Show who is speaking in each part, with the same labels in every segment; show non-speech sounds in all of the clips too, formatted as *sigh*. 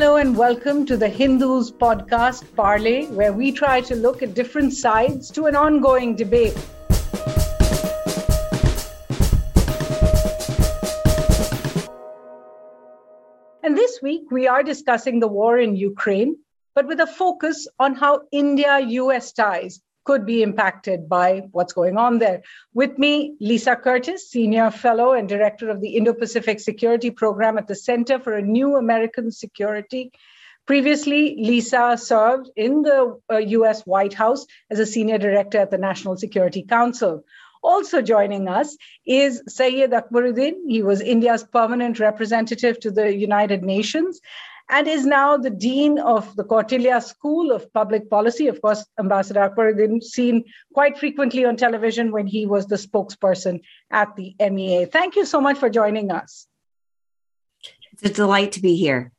Speaker 1: Hello and welcome to the Hindu's podcast Parley, where we try to look at different sides to an ongoing debate. And this week we are discussing the war in Ukraine, but with a focus on how India US ties could be impacted by what's going on there. With me, Lisa Curtis, Senior Fellow and Director of the Indo Pacific Security Program at the Center for a New American Security. Previously, Lisa served in the uh, US White House as a Senior Director at the National Security Council. Also joining us is Syed Akbaruddin. He was India's permanent representative to the United Nations and is now the dean of the Kautilya School of Public Policy. Of course, Ambassador Akbaruddin seen quite frequently on television when he was the spokesperson at the MEA. Thank you so much for joining us.
Speaker 2: It's a delight to be here.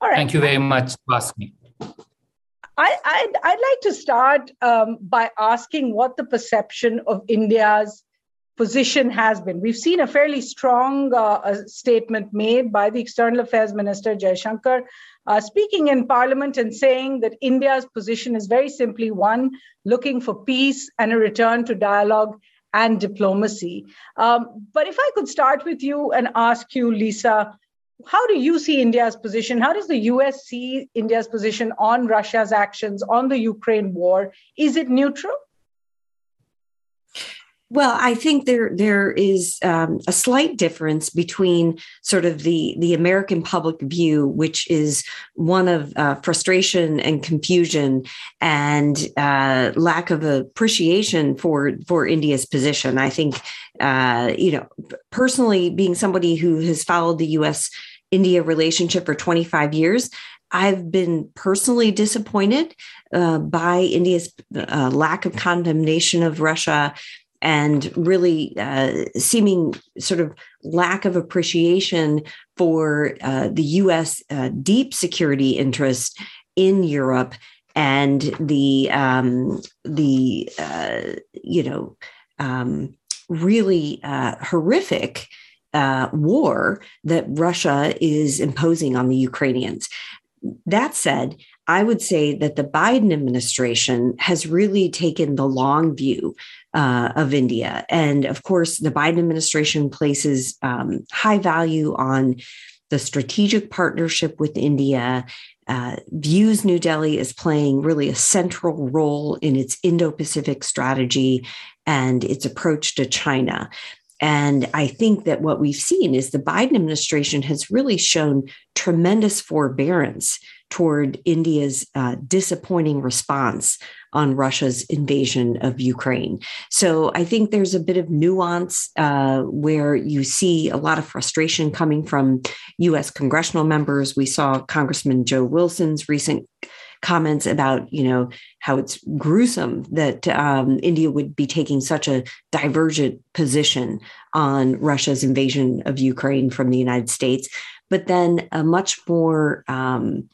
Speaker 3: All right. Thank you very much for asking.
Speaker 1: I, I'd, I'd like to start um, by asking what the perception of India's position has been. We've seen a fairly strong uh, statement made by the External Affairs Minister Jaishankar, uh, speaking in Parliament and saying that India's position is very simply one looking for peace and a return to dialogue and diplomacy. Um, but if I could start with you and ask you, Lisa, how do you see India's position? How does the US see India's position on Russia's actions on the Ukraine war? Is it neutral?
Speaker 2: Well, I think there there is um, a slight difference between sort of the the American public view, which is one of uh, frustration and confusion and uh, lack of appreciation for for India's position. I think, uh, you know, personally, being somebody who has followed the U.S. India relationship for 25 years, I've been personally disappointed uh, by India's uh, lack of condemnation of Russia and really uh, seeming sort of lack of appreciation for uh, the US uh, deep security interest in Europe and the um, the uh, you know um, really uh, horrific uh, war that Russia is imposing on the Ukrainians. That said, I would say that the Biden administration has really taken the long view uh, of India. And of course, the Biden administration places um, high value on the strategic partnership with India, uh, views New Delhi as playing really a central role in its Indo Pacific strategy and its approach to China. And I think that what we've seen is the Biden administration has really shown tremendous forbearance toward India's uh, disappointing response on Russia's invasion of Ukraine. So I think there's a bit of nuance uh, where you see a lot of frustration coming from US congressional members. We saw Congressman Joe Wilson's recent comments about you know how it's gruesome that um, India would be taking such a divergent position on Russia's invasion of Ukraine from the United States, but then a much more um,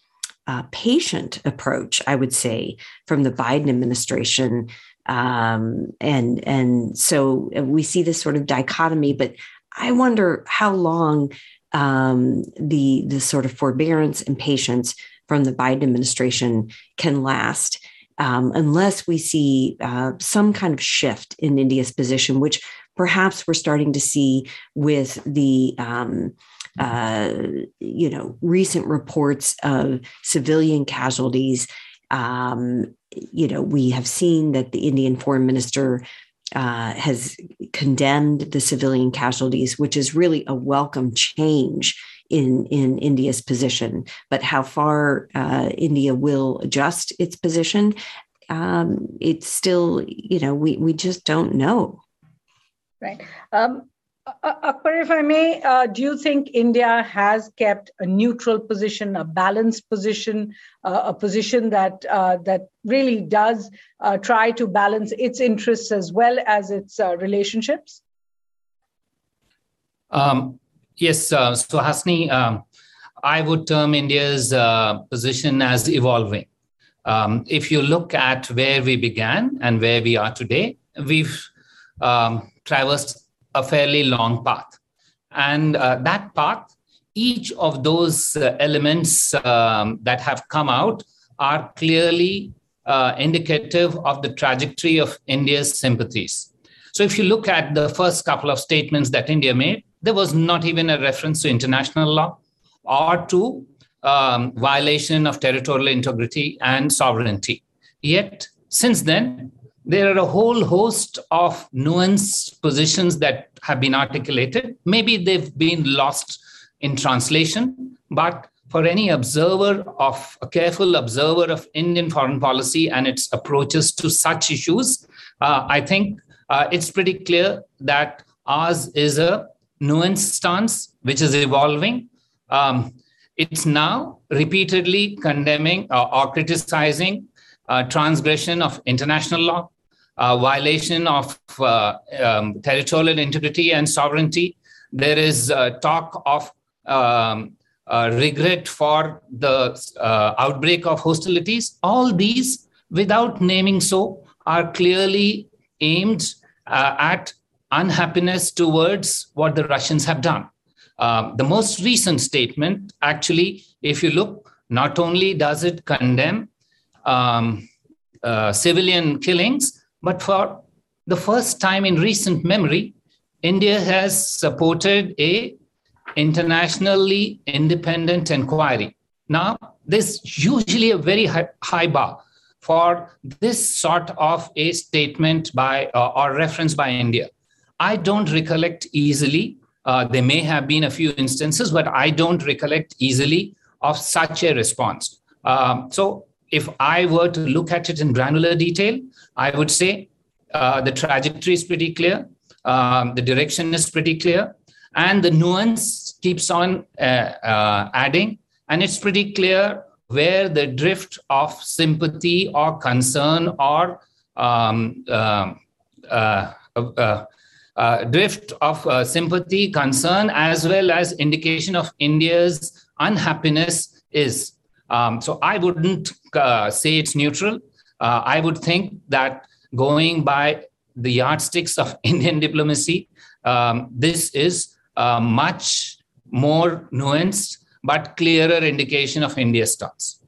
Speaker 2: uh, patient approach, I would say, from the Biden administration. Um, and and so we see this sort of dichotomy. But I wonder how long um, the the sort of forbearance and patience from the Biden administration can last. Um, unless we see uh, some kind of shift in India's position, which perhaps we're starting to see with the um, uh, you know, recent reports of civilian casualties. Um, you know, we have seen that the Indian foreign minister uh, has condemned the civilian casualties, which is really a welcome change in in India's position. But how far uh, India will adjust its position, um, it's still you know we we just don't know.
Speaker 1: Right. Um, Akbar, if I may, uh, do you think India has kept a neutral position, a balanced position, uh, a position that uh, that really does uh, try to balance its interests as well as its uh, relationships?
Speaker 3: Um, yes, so Hasni, um, I would term India's position as evolving. Um, if you look at where we began and where we are today, we've um, traversed a fairly long path. And uh, that path each of those uh, elements um, that have come out are clearly uh, indicative of the trajectory of India's sympathies. So, if you look at the first couple of statements that India made, there was not even a reference to international law or to um, violation of territorial integrity and sovereignty. Yet, since then, there are a whole host of nuanced positions that have been articulated. Maybe they've been lost in translation, but for any observer of a careful observer of Indian foreign policy and its approaches to such issues, uh, I think uh, it's pretty clear that ours is a nuanced stance which is evolving. Um, it's now repeatedly condemning uh, or criticizing uh, transgression of international law, uh, violation of uh, um, territorial integrity and sovereignty. There is talk of um, regret for the uh, outbreak of hostilities. All these, without naming so, are clearly aimed uh, at unhappiness towards what the Russians have done. Um, the most recent statement, actually, if you look, not only does it condemn um, uh, civilian killings, but for the first time in recent memory, India has supported a internationally independent inquiry. Now, this usually a very high, high bar for this sort of a statement by uh, or reference by India. I don't recollect easily. Uh, there may have been a few instances, but I don't recollect easily of such a response. Um, so, if I were to look at it in granular detail, I would say uh, the trajectory is pretty clear, um, the direction is pretty clear, and the nuance keeps on uh, uh, adding. And it's pretty clear where the drift of sympathy or concern or um, um uh, uh, uh, drift of sympathy, concern, as well as indication of India's unhappiness is. Um, so I wouldn't uh, say it's neutral. Uh, I would think that going by the yardsticks of *laughs* Indian diplomacy, um, this is much more nuanced but clearer indication of India's stance.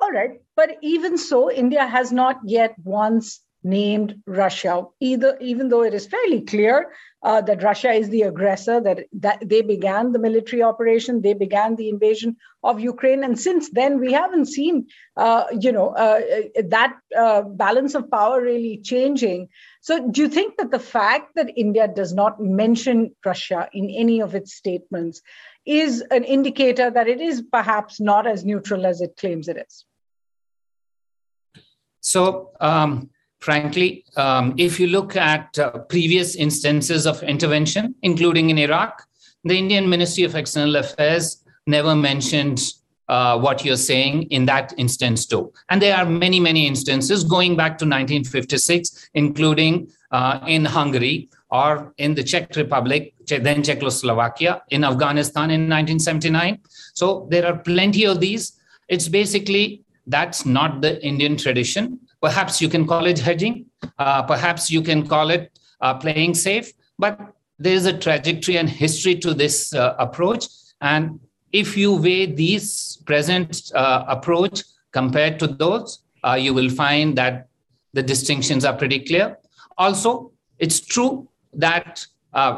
Speaker 1: All right. But even so, India has not yet once named Russia, either even though it is fairly clear uh, that Russia is the aggressor, that, that they began the military operation, they began the invasion of Ukraine, and since then we haven't seen, uh, you know, uh, that uh, balance of power really changing. So, do you think that the fact that India does not mention Russia in any of its statements is an indicator that it is perhaps not as neutral as it claims it is?
Speaker 3: So, um, frankly, um, if you look at uh, previous instances of intervention, including in Iraq, the Indian Ministry of External Affairs never mentioned uh, what you're saying in that instance too. And there are many, many instances going back to 1956, including uh, in Hungary or in the Czech Republic, then Czechoslovakia, in Afghanistan in 1979. So there are plenty of these. It's basically that's not the Indian tradition. Perhaps you can call it hedging. Uh, perhaps you can call it uh, playing safe. But there is a trajectory and history to this uh, approach. And if you weigh these present uh, approach compared to those, uh, you will find that the distinctions are pretty clear. Also, it's true that uh,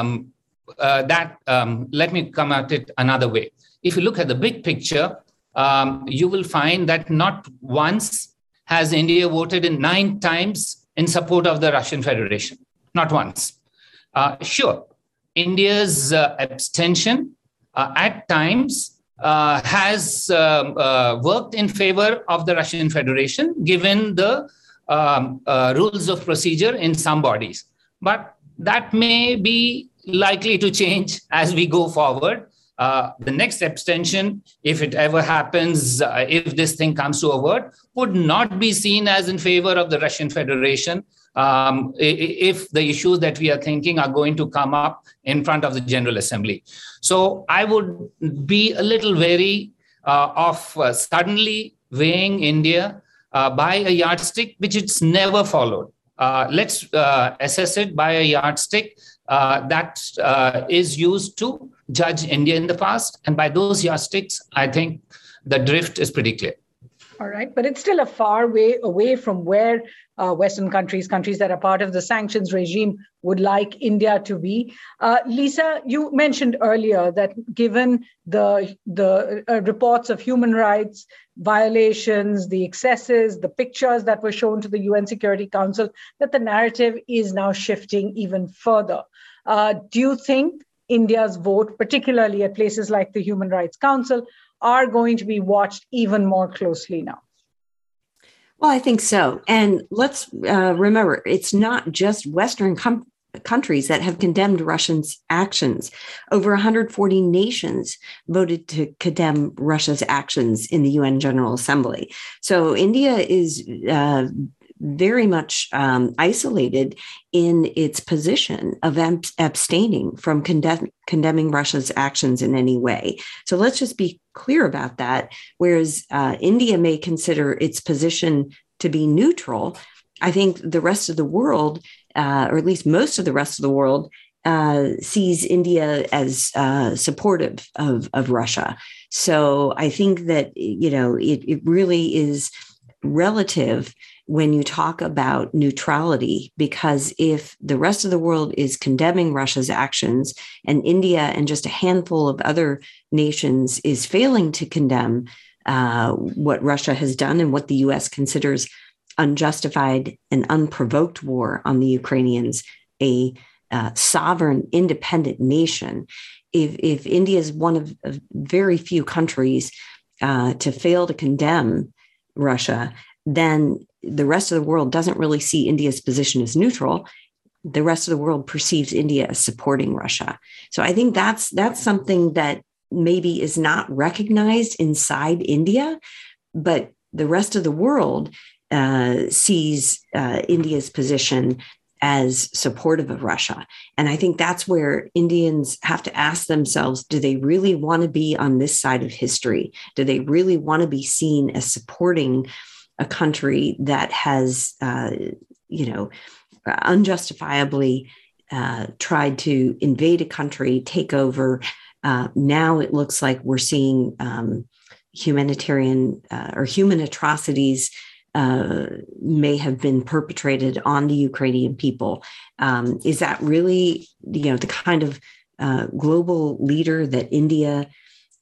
Speaker 3: um, that um, let me come at it another way. If you look at the big picture, um, you will find that not once has India voted in nine times in support of the Russian Federation. Not once. Uh, sure, India's uh, abstention uh, at times uh, has um, uh, worked in favor of the Russian Federation, given the um, uh, rules of procedure in some bodies. But that may be likely to change as we go forward uh, the next abstention, if it ever happens, uh, if this thing comes to a vote, would not be seen as in favor of the Russian Federation um, if the issues that we are thinking are going to come up in front of the General Assembly. So I would be a little wary uh, of uh, suddenly weighing India uh, by a yardstick which it's never followed. let's assess it by a yardstick that is used to judge India in the past. And by those yardsticks, I think the drift is pretty clear.
Speaker 1: All right, but it's still a far way away from where uh, Western countries, countries that are part of the sanctions regime, would like India to be. Uh, Lisa, you mentioned earlier that given the the uh, reports of human rights violations, the excesses, the pictures that were shown to the UN Security Council, that the narrative is now shifting even further. Uh, do you think India's vote, particularly at places like the Human Rights Council, are going to be watched even more closely now.
Speaker 2: Well, I think so. And let's uh, remember, it's not just Western com- countries that have condemned Russia's actions. Over 140 nations voted to condemn Russia's actions in the UN General Assembly. So India is uh, very much um, isolated in its position of abstaining from condemn- condemning Russia's actions in any way. So let's just be clear about that. Whereas uh, India may consider its position to be neutral, I think the rest of the world, uh, or at least most of the rest of the world, uh, sees India as uh, supportive of, of Russia. So I think that you know it, it really is relative when you talk about neutrality, because if the rest of the world is condemning Russia's actions and India and just a handful of other nations is failing to condemn uh, what Russia has done and what the US considers unjustified and unprovoked war on the Ukrainians, a uh, sovereign, independent nation, if, if India is one of, of very few countries uh, to fail to condemn Russia, then the rest of the world doesn't really see India's position as neutral. The rest of the world perceives India as supporting Russia. So I think that's that's something that maybe is not recognized inside India, but the rest of the world uh, sees uh, India's position as supportive of Russia. And I think that's where Indians have to ask themselves do they really want to be on this side of history? Do they really want to be seen as supporting a country that has, uh, you know, unjustifiably uh, tried to invade a country, take over. Uh, now it looks like we're seeing um, humanitarian uh, or human atrocities uh, may have been perpetrated on the Ukrainian people. Um, is that really, you know, the kind of uh, global leader that India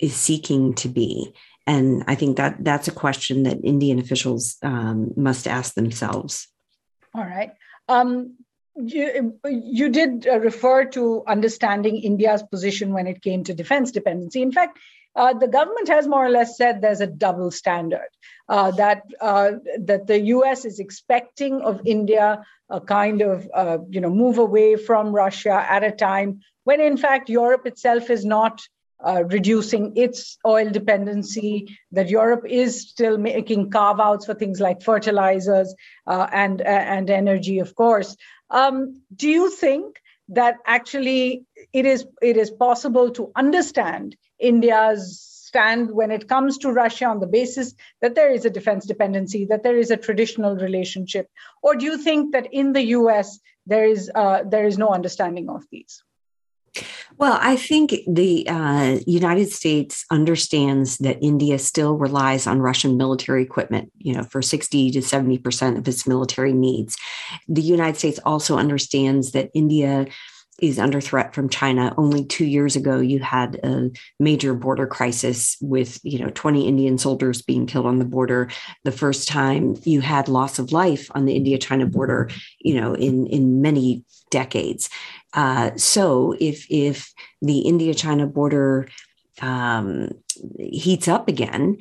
Speaker 2: is seeking to be? And I think that that's a question that Indian officials um, must ask themselves.
Speaker 1: All right. Um, you, you did uh, refer to understanding India's position when it came to defense dependency. In fact, uh, the government has more or less said there's a double standard uh, that uh, that the U.S. is expecting of India a kind of uh, you know move away from Russia at a time when in fact Europe itself is not uh, reducing its oil dependency, that Europe is still making carve outs for things like fertilizers uh, and, uh, and energy, of course. Um, do you think that actually it is, it is possible to understand India's stand when it comes to Russia on the basis that there is a defense dependency, that there is a traditional relationship? Or do you think that in the US, there is, uh, there is no understanding of these?
Speaker 2: Well, I think the uh, United States understands that India still relies on Russian military equipment, you know, for 60 to 70% of its military needs. The United States also understands that India is under threat from China. Only two years ago, you had a major border crisis with, you know, 20 Indian soldiers being killed on the border. The first time you had loss of life on the India-China border, you know, in in many decades. Uh, so if if the India-China border um, heats up again,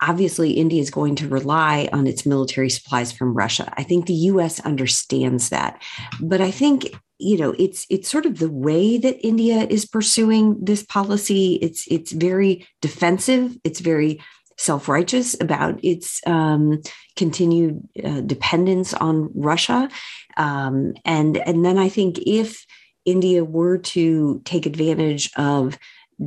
Speaker 2: obviously India is going to rely on its military supplies from Russia. I think the US understands that. But I think you know it's it's sort of the way that India is pursuing this policy it's it's very defensive it's very self-righteous about its um, continued uh, dependence on Russia um, and and then I think if India were to take advantage of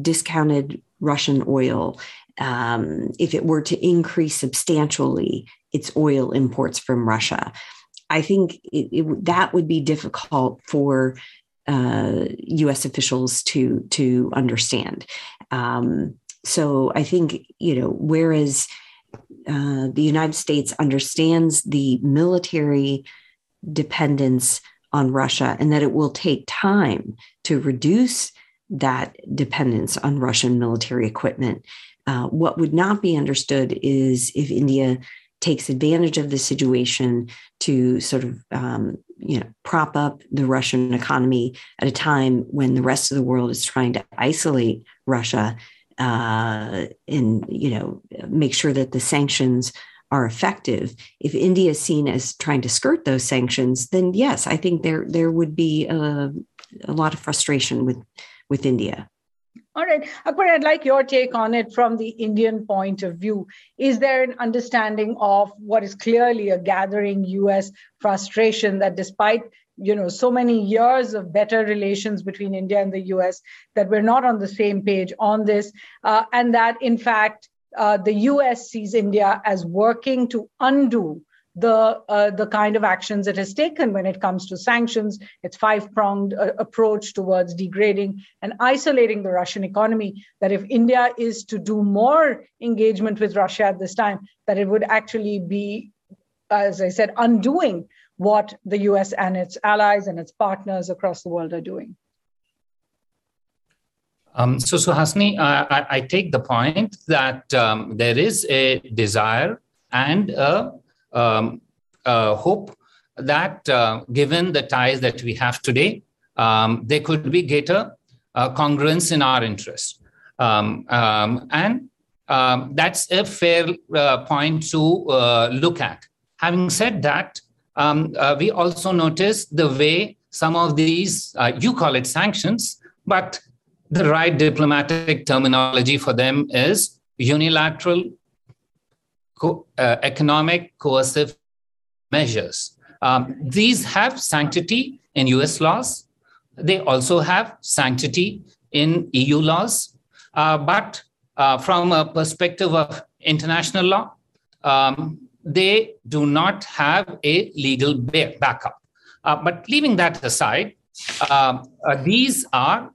Speaker 2: discounted Russian oil um, if it were to increase substantially its oil imports from Russia. I think it, it, that would be difficult for uh, U.S. officials to to understand. Um, so I think you know, whereas uh, the United States understands the military dependence on Russia and that it will take time to reduce that dependence on Russian military equipment. Uh, what would not be understood is if India takes advantage of the situation to sort of um, you know prop up the Russian economy at a time when the rest of the world is trying to isolate Russia uh, and you know make sure that the sanctions are effective. If India is seen as trying to skirt those sanctions, then yes, I think there there would be a, a lot of frustration with with India.
Speaker 1: All right. Akbar, I'd like your take on it from the Indian point of view. Is there an understanding of what is clearly a gathering US frustration that despite you know so many years of better relations between India and the US, that we're not on the same page on this, uh, and that in fact uh, the US sees India as working to undo the uh, the kind of actions it has taken when it comes to sanctions, its five pronged uh, approach towards degrading and isolating the Russian economy. That if India is to do more engagement with Russia at this time, that it would actually be, as I said, undoing what the U.S. and its allies and its partners across the world are doing.
Speaker 3: Um, so, Suhasini, I, I, take the point that um, there is a desire and a um, uh, hope that uh, given the ties that we have today, um, there could be greater uh, congruence in our interests. Um, um and that's a fair uh, point to uh, look at. Having said that, uh, we also notice the way some of these, you call it sanctions, but the right diplomatic terminology for them is unilateral co- uh, economic coercive measures. Um, these have sanctity in US laws. They also have sanctity in EU laws. Uh, but uh, from a perspective of international law, um, they do not have a legal backup. Uh, but leaving that aside, um, uh, these are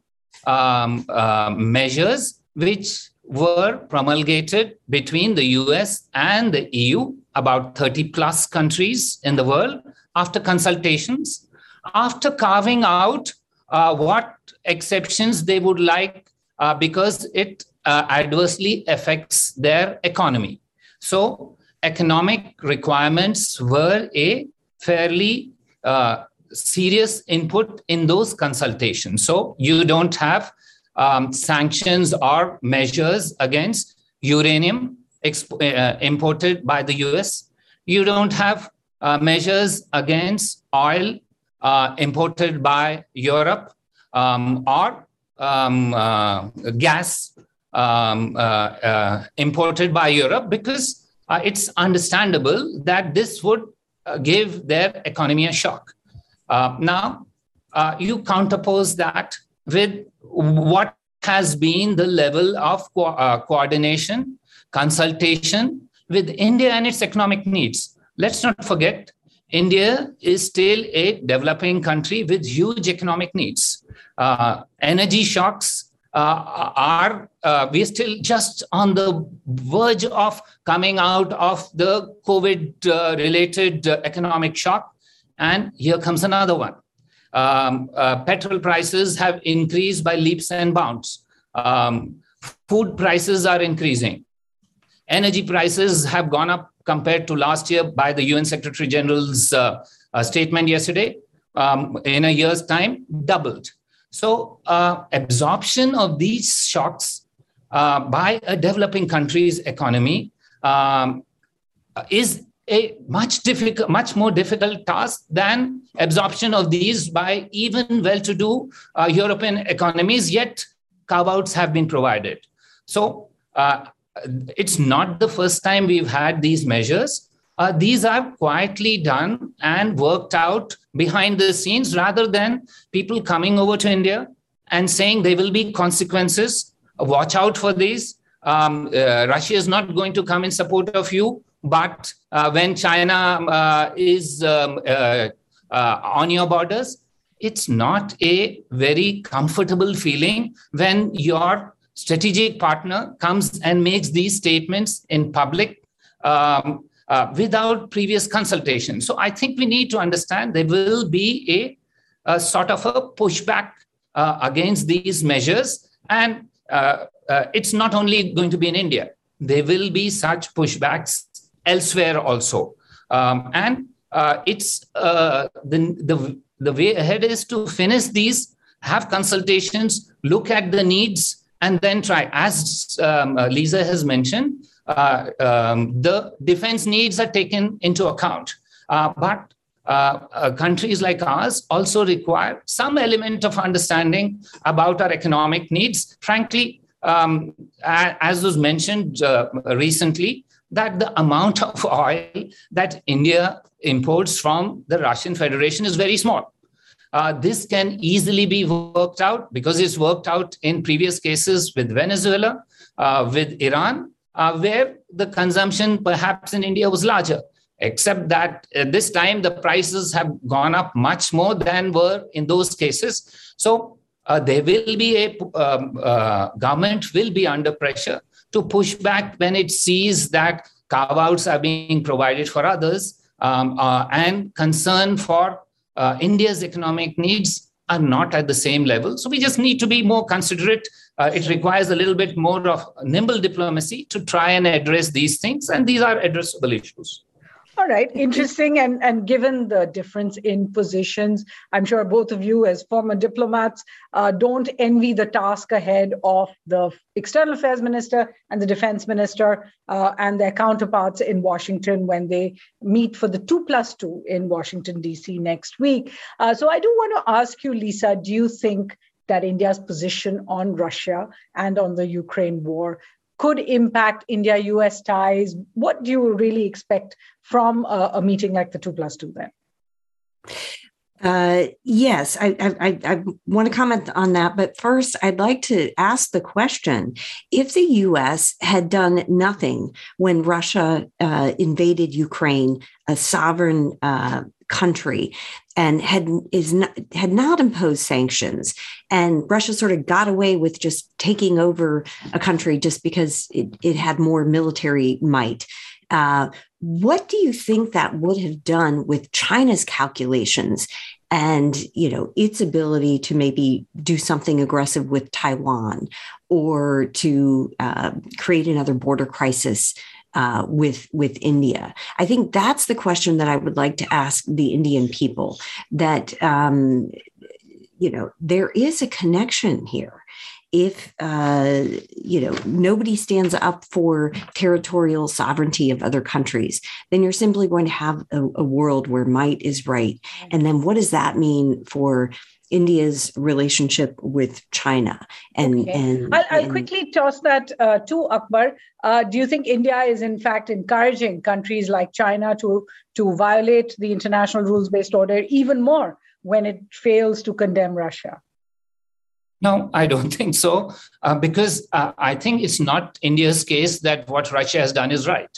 Speaker 3: um, uh, measures which were promulgated between the US and the EU, about 30 plus countries in the world, after consultations, after carving out uh, what exceptions they would like uh, because it uh, adversely affects their economy. So, economic requirements were a fairly uh, serious input in those consultations. So, you don't have um, sanctions or measures against uranium exp- uh, imported by the US. You don't have uh, measures against oil uh, imported by Europe um, or um, uh, gas um, uh, uh, imported by Europe because it's understandable that this would give their economy a shock. Now, you counterpose that with what has been the level of co- uh, coordination, consultation with India and its economic needs. Let's not forget, India is still a developing country with huge economic needs. Uh, energy shocks uh, are, uh, we're still just on the verge of coming out of the COVID uh, related uh, economic shock. And here comes another one um, uh, petrol prices have increased by leaps and bounds. Um, food prices are increasing. Energy prices have gone up compared to last year by the UN Secretary General's uh, uh, statement yesterday. Um, in a year's time, doubled. So, uh, absorption of these shocks uh, by a developing country's economy um, is a much difficult, much more difficult task than absorption of these by even well-to-do uh, European economies. Yet carve-outs have been provided. So uh, it's not the first time we've had these measures. Uh, these are quietly done and worked out behind the scenes rather than people coming over to India and saying there will be consequences. Watch out for these. Um, uh, Russia is not going to come in support of you but uh, when China uh, is um, uh, on your borders, it's not a very comfortable feeling when your strategic partner comes and makes these statements in public um, uh, without previous consultation. So I think we need to understand there will be a, a sort of a pushback uh, against these measures. And uh it's not only going to be in India, there will be such pushbacks elsewhere also. Um, and uh, it's uh, the, the, the way ahead is to finish these, have consultations, look at the needs, and then try. As um, Lisa has mentioned, uh, um, the defense needs are taken into account. Uh, but uh, uh, countries like ours also require some element of understanding about our economic needs. Frankly, um, as was mentioned recently, that the amount of oil that India imports from the Russian Federation is very small. Uh, this can easily be worked out because it's worked out in previous cases with Venezuela, uh, with Iran, uh, where the consumption perhaps in India was larger, except that this time the prices have gone up much more than were in those cases. So uh, there will be a um, uh, government will be under pressure to push back when it sees that carve outs are being provided for others um, uh, and concern for uh, India's economic needs are not at the same level. So we just need to be more considerate. Uh, it requires a little bit more of nimble diplomacy to try and address these things, and these are addressable issues.
Speaker 1: All right, *laughs* interesting. And, and given the difference in positions, I'm sure both of you, as former diplomats, uh, don't envy the task ahead of the external affairs minister and the defense minister uh, and their counterparts in Washington when they meet for the two plus two in Washington, D.C. next week. Uh, so I do want to ask you, Lisa, do you think that India's position on Russia and on the Ukraine war could impact India US ties? What do you really expect from a, a meeting like the 2 plus 2 then?
Speaker 2: Uh, yes, I, I, I, want to comment on that. But first, I'd like to ask the question if the US had done nothing when Russia uh, invaded Ukraine, a sovereign uh, country, and had is not, had not imposed sanctions. And russia sort of got away with just taking over a country just because it, it had more military might. Uh, what do you think that would have done with china's calculations and you know its ability to maybe do something aggressive with taiwan or to uh, create another border crisis uh, with with India? I think that's the question that I would like to ask the Indian people. That um, you know there is a connection here. If uh, you know nobody stands up for territorial sovereignty of other countries, then you're simply going to have a, a world where might is right. And then what does that mean for India's relationship with China. And, okay. and
Speaker 1: I'll, I'll and, quickly toss that uh, to Akbar. Uh, do you think India is in fact encouraging countries like China to to violate the international rules-based order even more when it fails to condemn Russia?
Speaker 3: No, I don't think so, uh, because uh, I think it's not India's case that what Russia has done is right.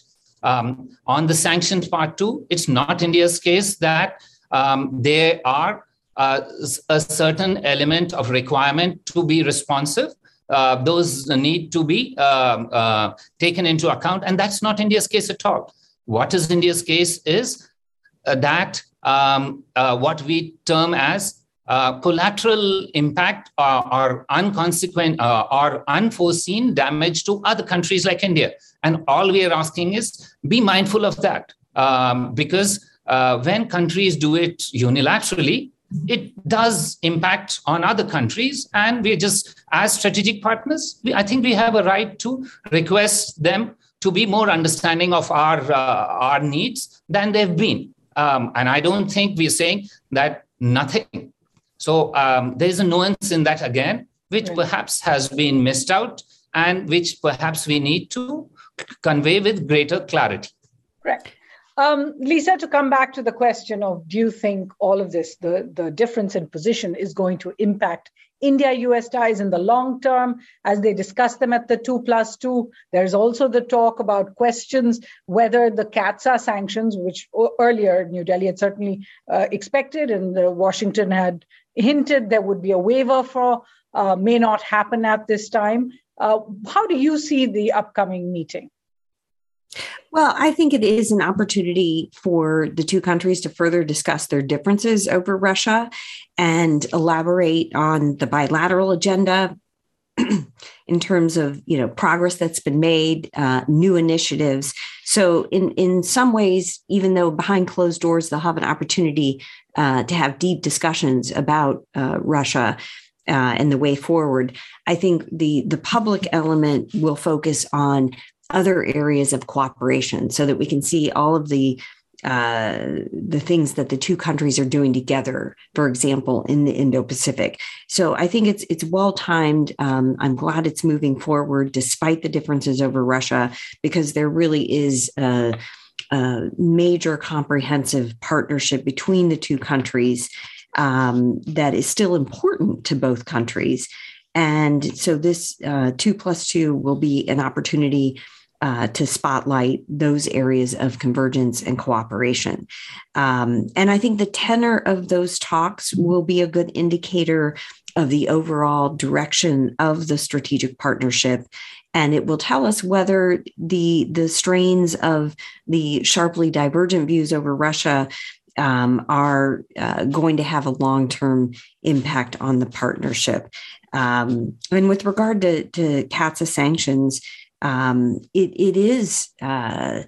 Speaker 3: Um, on the sanctions part two, it's not India's case that um, they are uh, a certain element of requirement to be responsive. Uh, those need to be um, uh, taken into account. And that's not India's case at all. What is India's case is uh, that um, uh, what we term as uh, collateral impact or unconsequent or unforeseen damage to other countries like India. And all we are asking is be mindful of that um, because when countries do it unilaterally, it does impact on other countries and we're just as strategic partners we, i think we have a right to request them to be more understanding of our uh, our needs than they've been. Um, and i don't think we're saying that nothing. So um, there's a nuance in that again which right. perhaps has been missed out and which perhaps we need to convey with greater clarity.
Speaker 1: Right um, Lisa, to come back to the question of do you think all of this, the, the difference in position, is going to impact India US ties in the long term as they discuss them at the 2 plus 2. There's also the talk about questions whether the CAATSA sanctions, which earlier New Delhi had certainly uh, expected and Washington had hinted there would be a waiver for, uh, may not happen at this time. Uh, how do you see the upcoming meeting?
Speaker 2: Well, I think it is an opportunity for the two countries to further discuss their differences over Russia and elaborate on the bilateral agenda *clears throat* in terms of you know progress that's been made, uh, new initiatives. So in in some ways, even though behind closed doors they'll have an opportunity uh, to have deep discussions about uh, Russia. Uh, and the way forward, I think the the public element will focus on other areas of cooperation so that we can see all of the uh, the things that the two countries are doing together, for example, in the Indo-Pacific. So I think it's it's well timed. Um, I'm glad it's moving forward despite the differences over Russia, because there really is a, a major comprehensive partnership between the two countries um, that is still important to both countries. And so this uh, two plus two will be an opportunity uh, to spotlight those areas of convergence and cooperation. Um, and I think the tenor of those talks will be a good indicator of the overall direction of the strategic partnership. And it will tell us whether the, the strains of the sharply divergent views over Russia um, are uh, going to have a long term impact on the partnership. Um, and with regard to, to CAATSA sanctions, um, it, it is uh,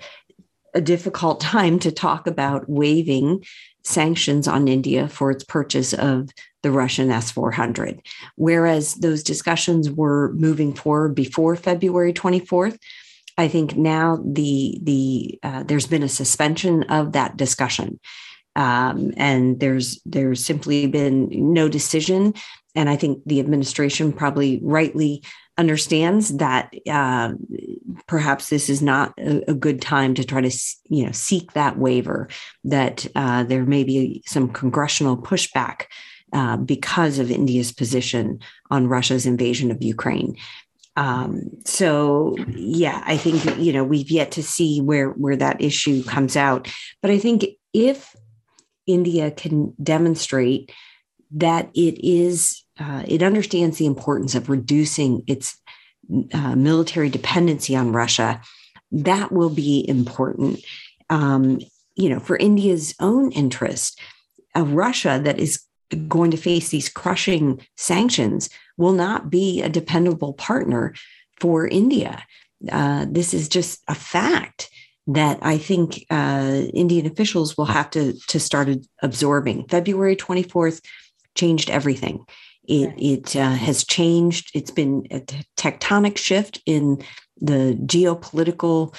Speaker 2: a difficult *laughs* time to talk about waiving sanctions on India for its purchase of the Russian S 400. Whereas those discussions were moving forward before February 24th, I think now the the uh, there's been a suspension of that discussion, um, and there's there's simply been no decision. And I think the administration probably rightly understands that uh, perhaps this is not a, a, good time to try to you know seek that waiver that uh, there may be some congressional pushback uh, because of India's position on Russia's invasion of Ukraine. Um, so yeah, I think you know we've yet to see where where that issue comes out, but I think if India can demonstrate that it is uh, it understands the importance of reducing its uh, military dependency on Russia. That will be important, um, you know, for India's own interest. A Russia that is going to face these crushing sanctions will not be a dependable partner for India. Uh, this is just a fact that I think uh, Indian officials will have to to start absorbing. February twenty fourth changed everything. It, it uh, has changed. It's been a tectonic shift in the geopolitical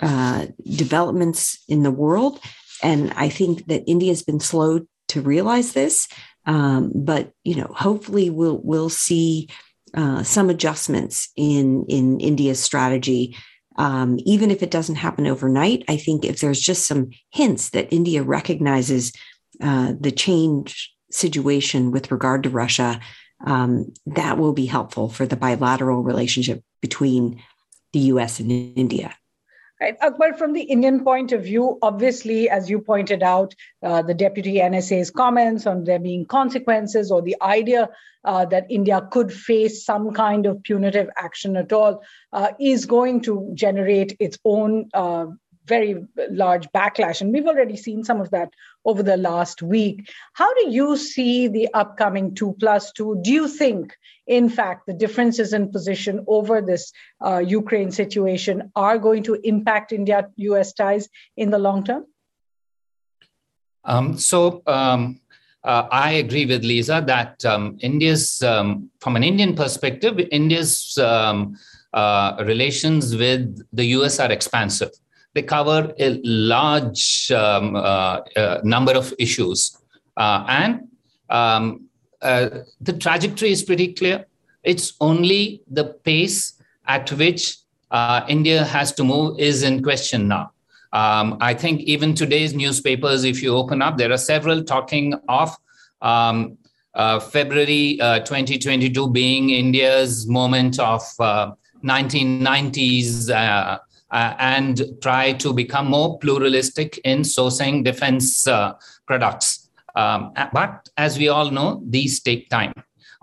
Speaker 2: uh, developments in the world. And I think that India has been slow to realize this. Um, but you know, hopefully, we'll we'll see uh, some adjustments in in India's strategy. Um, even if it doesn't happen overnight, I think if there's just some hints that India recognizes uh, the change situation with regard to Russia, um, that will be helpful for the bilateral relationship between the US and India.
Speaker 1: Right. Akbar, from the Indian point of view, obviously, as you pointed out, uh, the deputy NSA's comments on there being consequences or the idea uh, that India could face some kind of punitive action at all uh, is going to generate its own uh, very large backlash. And we've already seen some of that over the last week. How do you see the upcoming two plus two? Do you think, in fact, the differences in position over this uh, Ukraine situation are going to impact India US ties in the long term?
Speaker 3: Um, so, um, uh, I agree with Lisa that um, India's, um, from an Indian perspective, India's um, uh, relations with the US are expansive they cover a large um, uh, uh, number of issues. Uh, and um, uh, the trajectory is pretty clear. It's only the pace at which uh, India has to move is in question now. Um, I think even today's newspapers, if you open up, there are several talking of um, uh, February uh, 2022 being India's moment of 1990s uh, and try to become more pluralistic in sourcing defense uh, products. Um, but as we all know, these take time.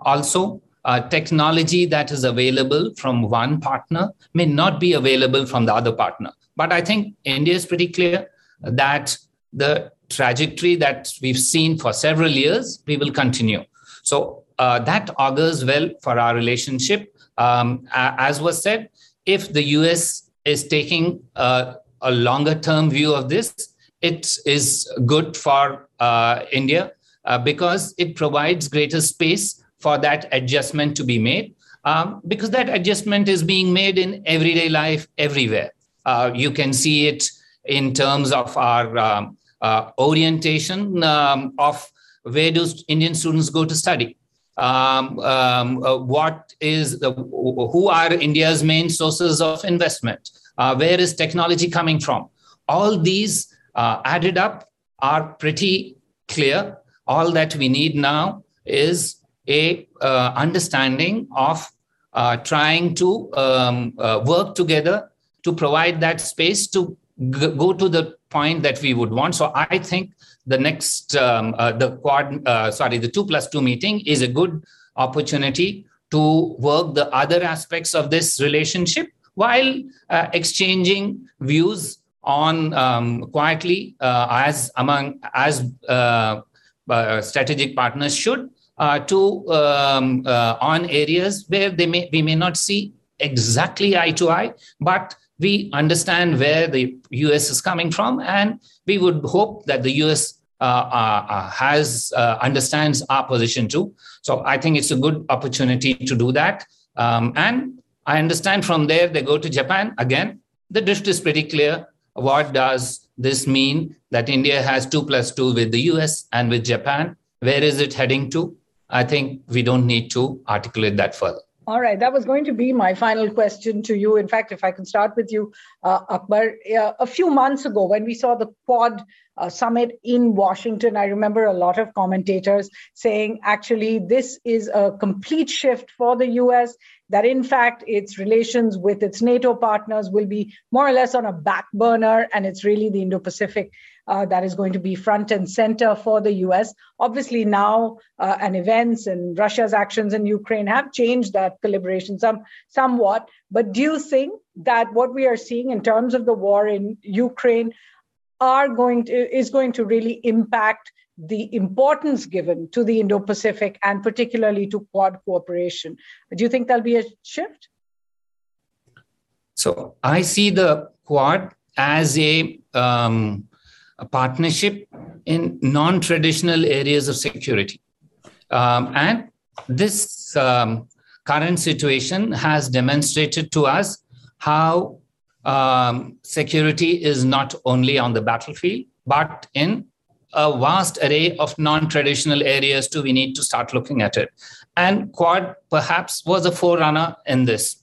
Speaker 3: Also, uh, technology that is available from one partner may not be available from the other partner. But I think India is pretty clear that the trajectory that we've seen for several years, we will continue. So uh, that augurs well for our relationship. Um, as was said, if the US is taking a, longer term view of this, it is good for uh, India uh, because it provides greater space for that adjustment to be made. Um, because that adjustment is being made in everyday life everywhere. Uh, you can see it in terms of our um, uh, orientation um, of where do Indian students go to study. Um, um, uh, what is the, who are India's main sources of investment? Uh, where is technology coming from? All these uh, added up are pretty clear. All that we need now is a uh, understanding of trying to um, work together to provide that space to go to the point that we would want. So I think the next um, uh, the quad uh, sorry the two plus two meeting is a good opportunity to work the other aspects of this relationship while uh, exchanging views on um, quietly uh, as among as uh, uh, strategic partners should to um, on areas where they may we may not see exactly eye to eye but we understand where the US is coming from, and we would hope that the US uh, uh, uh, has uh, understands our position too. So I think it's a good opportunity to do that. Um, and I understand from there they go to Japan again. The drift is pretty clear. What does this mean that India has two plus two with the US and with Japan? Where is it heading to? I think we don't need to articulate that further.
Speaker 1: All right, that was going to be my final question to you. In fact, if I can start with you, uh, Akbar, uh, a few months ago when we saw the Quad uh, summit in Washington, I remember a lot of commentators saying actually this is a complete shift for the US, that in fact its relations with its NATO partners will be more or less on a back burner, and it's really the Indo Pacific uh, that is going to be front and center for the US. Obviously, now uh, and events and Russia's actions in Ukraine have changed that calibration some, somewhat. But do you think that what we are seeing in terms of the war in Ukraine are going to is going to really impact the importance given to the Indo-Pacific and particularly to Quad cooperation? Do you think there'll be a shift?
Speaker 3: So I see the Quad as a um, a partnership in non traditional areas of security. Um, and this um, current situation has demonstrated to us how um, security is not only on the battlefield, but in a vast array of non traditional areas too. We need to start looking at it. And Quad perhaps was a forerunner in this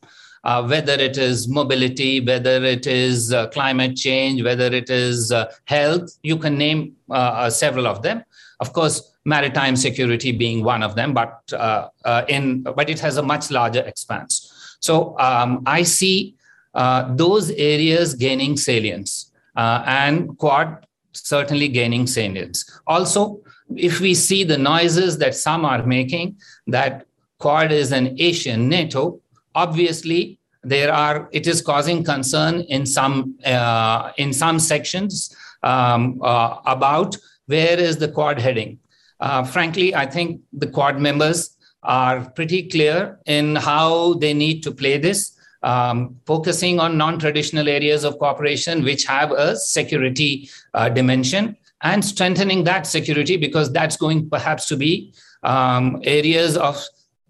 Speaker 3: uh, whether it is mobility, whether it is uh, climate change, whether it is uh, health. You can name uh, uh, several of them. Of course, maritime security being one of them, but uh, in but it has a much larger expanse. So um, I see those areas gaining salience, and Quad certainly gaining salience. Also, if we see the noises that some are making that Quad is an Asian NATO, obviously there are it is causing concern in some uh, in some sections um, uh, about where is the quad heading uh, frankly i think the quad members are pretty clear in how they need to play this um, focusing on non-traditional areas of cooperation which have a security uh, dimension and strengthening that security because that's going perhaps to be um, areas of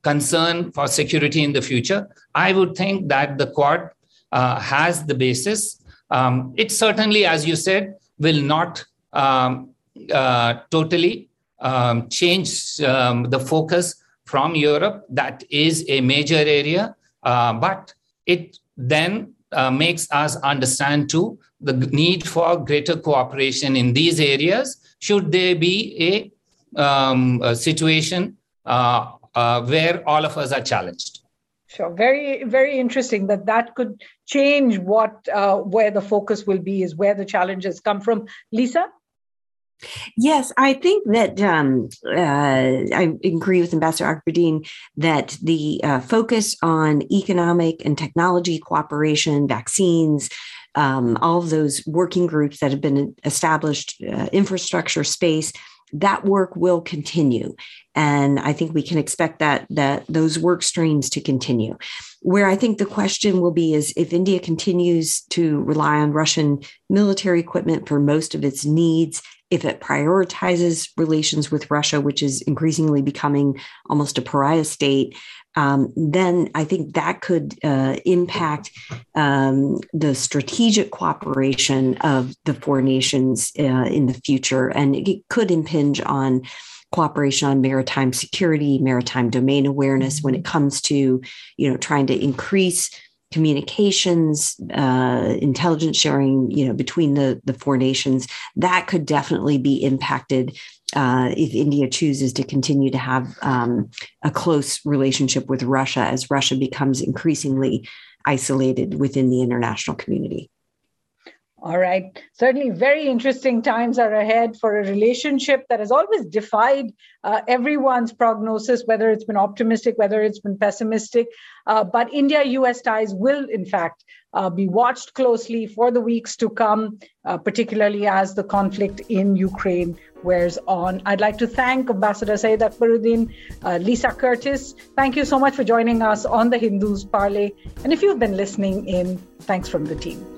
Speaker 3: concern for security in the future, I would think that the Quad uh, has the basis. Um, it certainly, as you said, will not um, uh, totally um, change um, the focus from Europe. That is a major area, uh, but it then uh, makes us understand too the need for greater cooperation in these areas. Should there be a, um, a situation uh, uh, where all of us are challenged.
Speaker 1: Sure. Very, very interesting that that could change what uh, where the focus will be is where the challenges come from. Lisa.
Speaker 2: Yes, I think that um, uh, I agree with Ambassador Akbaruddin that the uh, focus on economic and technology cooperation, vaccines, um, all of those working groups that have been established, uh, infrastructure space, that work will continue. And i think we can expect that that those work streams to continue. Where i think the question will be is if india continues to rely on russian military equipment for most of its needs if it prioritizes relations with russia which is increasingly becoming almost a pariah state um, then I think that could uh, impact um, the strategic cooperation of the four nations uh, in the future, and it could impinge on cooperation on maritime security, maritime domain awareness when it comes to, you know, trying to increase communications, uh, intelligence sharing, you know, between the the four nations. That could definitely be impacted uh, if India chooses to continue to have um, a close relationship with Russia as Russia becomes increasingly isolated within the international community.
Speaker 1: All right. Certainly, very interesting times are ahead for a relationship that has always defied uh, everyone's prognosis, whether it's been optimistic, whether it's been pessimistic. Uh, but India US ties will, in fact, uh, be watched closely for the weeks to come, uh, particularly as the conflict in Ukraine wears on. I'd like to thank Ambassador Syed Akbaruddin, uh, Lisa Curtis. Thank you so much for joining us on the Hindu's Parley. And if you've been listening in, thanks from the team.